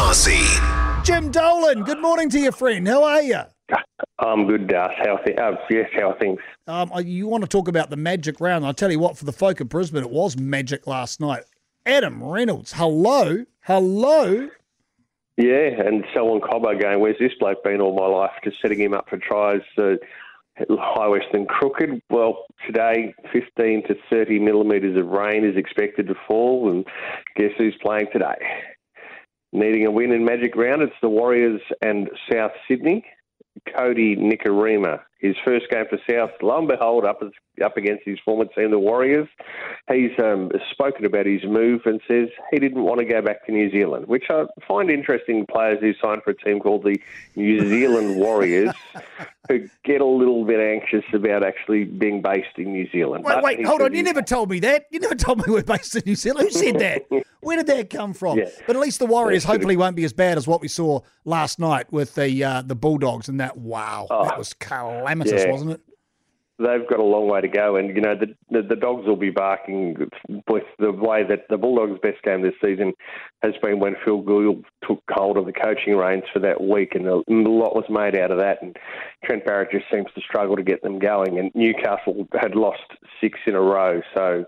Darcy. Jim Dolan, good morning to you, friend. How are you? I'm good, Das. How th- uh, yes, how are things? Um, you want to talk about the magic round? I'll tell you what, for the folk of Brisbane, it was magic last night. Adam Reynolds, hello, hello. Yeah, and Selwyn Cobbo going, where's this bloke been all my life? Just setting him up for tries. Uh, High Western Crooked. Well, today, 15 to 30 millimetres of rain is expected to fall, and guess who's playing today? Needing a win in Magic Round, it's the Warriors and South Sydney. Kodi Nikorima. His first game for South, lo and behold, up up against his former team, the Warriors. He's um, spoken about his move and says he didn't want to go back to New Zealand, which I find interesting. Players who signed for a team called the New Zealand Warriors, who get a little bit anxious about actually being based in New Zealand. Wait, But wait, hold on. You never told me that. You never told me we're based in New Zealand. Who said that? Where did that come from? Yeah. But at least the Warriors Yeah, hopefully won't be as bad as what we saw last night with the uh, the Bulldogs and that. Wow, that was calamitous, Oh. Yeah. wasn't it? They've got a long way to go, and you know the, the the dogs will be barking with the way that the Bulldogs' best game this season has been when Phil Gould took hold of the coaching reins for that week, and a, a lot was made out of that. And Trent Barrett just seems to struggle to get them going, and Newcastle had lost six in a row, so.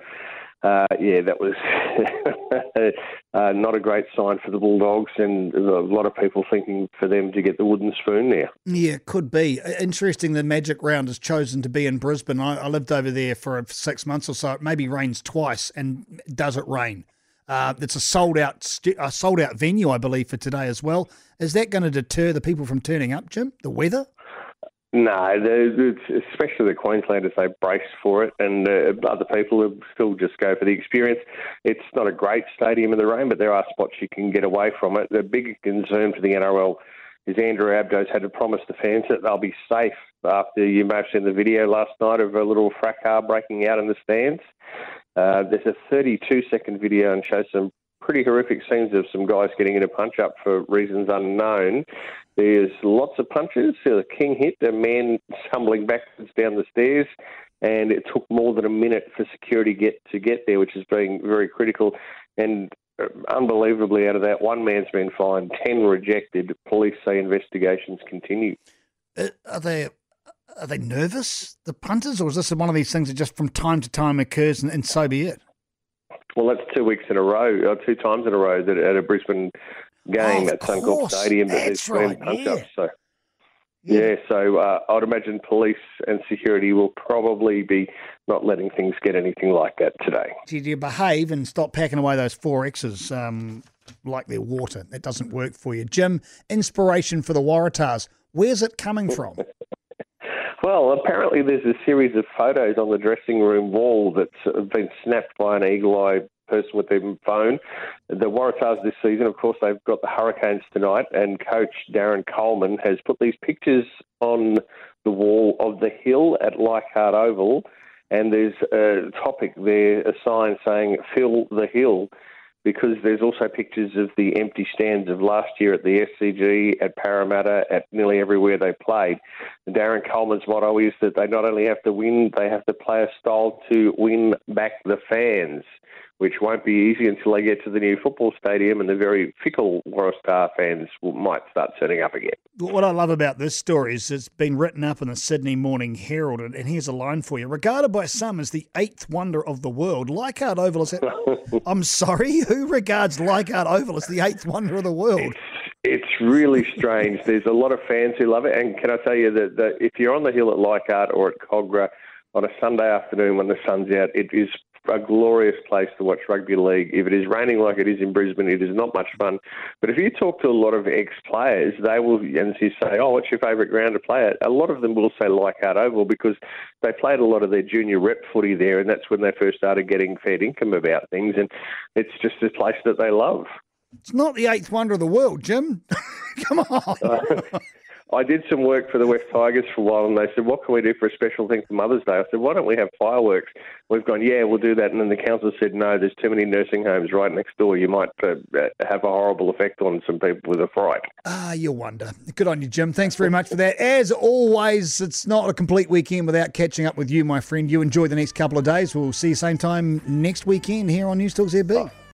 Uh, yeah, that was uh, not a great sign for the Bulldogs, and a lot of people thinking for them to get the wooden spoon now. Yeah, could be. Interesting the Magic Round has chosen to be in Brisbane. I, I lived over there for six months or so. It maybe rains twice, and does it rain? Uh, it's a sold out a sold out venue, I believe, for today as well. Is that going to deter the people from turning up, Jim? The weather? No, especially the Queenslanders, they brace for it, and uh, other people still just go for the experience. It's not a great stadium in the rain, but there are spots you can get away from it. The big concern for the NRL is Andrew Abdo's had to promise the fans that they'll be safe after you may have seen the video last night of a little fracas breaking out in the stands. Uh, there's a 32 second video and shows some pretty horrific scenes of some guys getting in a punch up for reasons unknown. There's lots of punches. The king hit, a man stumbling backwards down the stairs, and it took more than a minute for security get to get there, which has been very critical. And uh, unbelievably, out of that, one man's been fined, ten rejected. Police say investigations continue. Uh, are they are they nervous, the punters, or is this one of these things that just from time to time occurs and, and so be it? Well, that's two weeks in a row, or two times in a row that at a Brisbane game Of at Suncorp Stadium that that's there's been right, yeah. So. Yeah, so uh, I'd imagine police and security will probably be not letting things get anything like that today. Did you behave and stop packing away those four X's um, like they're water? That doesn't work for you. Jim, inspiration for the Waratahs. Where's it coming from? Well, apparently there's a series of photos on the dressing room wall that's been snapped by an eagle-eye person with their phone. The Waratahs this season, of course, they've got the Hurricanes tonight, and coach Darren Coleman has put these pictures on the wall of the hill at Leichhardt Oval, and there's a topic there, a sign saying "Fill the Hill." because there's also pictures of the empty stands of last year at the SCG, at Parramatta, at nearly everywhere they played. Darren Coleman's motto is that they not only have to win, they have to play a style to win back the fans, which won't be easy until they get to the new football stadium and the very fickle Waratah fans will, might start turning up again. What I love about this story is it's been written up in the Sydney Morning Herald, and and here's a line for you. Regarded by some as the eighth wonder of the world, Leichhardt Oval is. I'm sorry, who regards Leichhardt Oval as the eighth wonder of the world? It's really strange. There's a lot of fans who love it, and can I tell you that, that if you're on the hill at Leichhardt or at Kogarah on a Sunday afternoon when the sun's out, it is a glorious place to watch rugby league. If it is raining like it is in Brisbane, it is not much fun. But if you talk to a lot of ex-players, they will, and you say, "Oh, what's your favourite ground to play at?" A lot of them will say Leichhardt Oval because they played a lot of their junior rep footy there, and that's when they first started getting fair income about things. And it's just a place that they love. It's not the eighth wonder of the world, Jim. Come on. I did some work for the West Tigers for a while, and they said, "What can we do for a special thing for Mother's Day?" I said, "Why don't we have fireworks?" We've gone, "Yeah, we'll do that," and then the council said, "No, there's too many nursing homes right next door. You might uh, have a horrible effect on some people with a fright." Ah, you wonder. Good on you, Jim. Thanks very much for that. As always, it's not a complete weekend without catching up with you, my friend. You enjoy the next couple of days. We'll see you same time next weekend here on News Talk ZB.